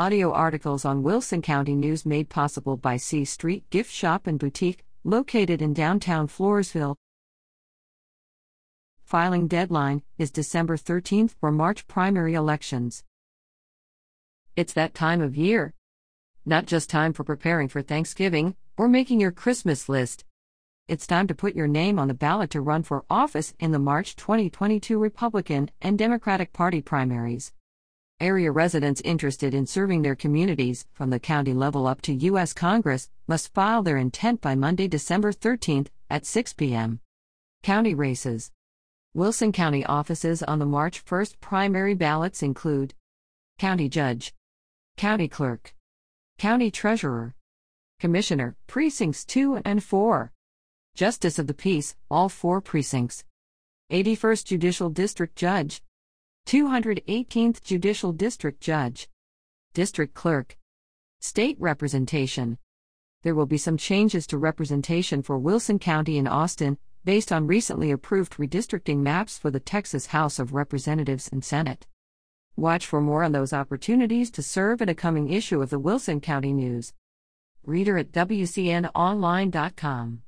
Audio articles on Wilson County News made possible by C Street Gift Shop and Boutique, located in downtown Floresville. Filing deadline is December 13th for March primary elections. It's that time of year. Not just time for preparing for Thanksgiving or making your Christmas list. It's time to put your name on the ballot to run for office in the March 2022 Republican and Democratic Party primaries. Area residents interested in serving their communities, from the county level up to U.S. Congress, must file their intent by Monday, December 13th at 6 p.m. County races. Wilson County offices on the March 1st primary ballots include County Judge, County Clerk, County Treasurer, Commissioner, Precincts 2 and 4, Justice of the Peace, all four precincts, 81st Judicial District Judge, 218th Judicial District Judge, District Clerk, State Representation. There will be some changes to representation for Wilson County and Austin, based on recently approved redistricting maps for the Texas House of Representatives and Senate. Watch for more on those opportunities to serve in a coming issue of the Wilson County News. Reader at WCNOnline.com.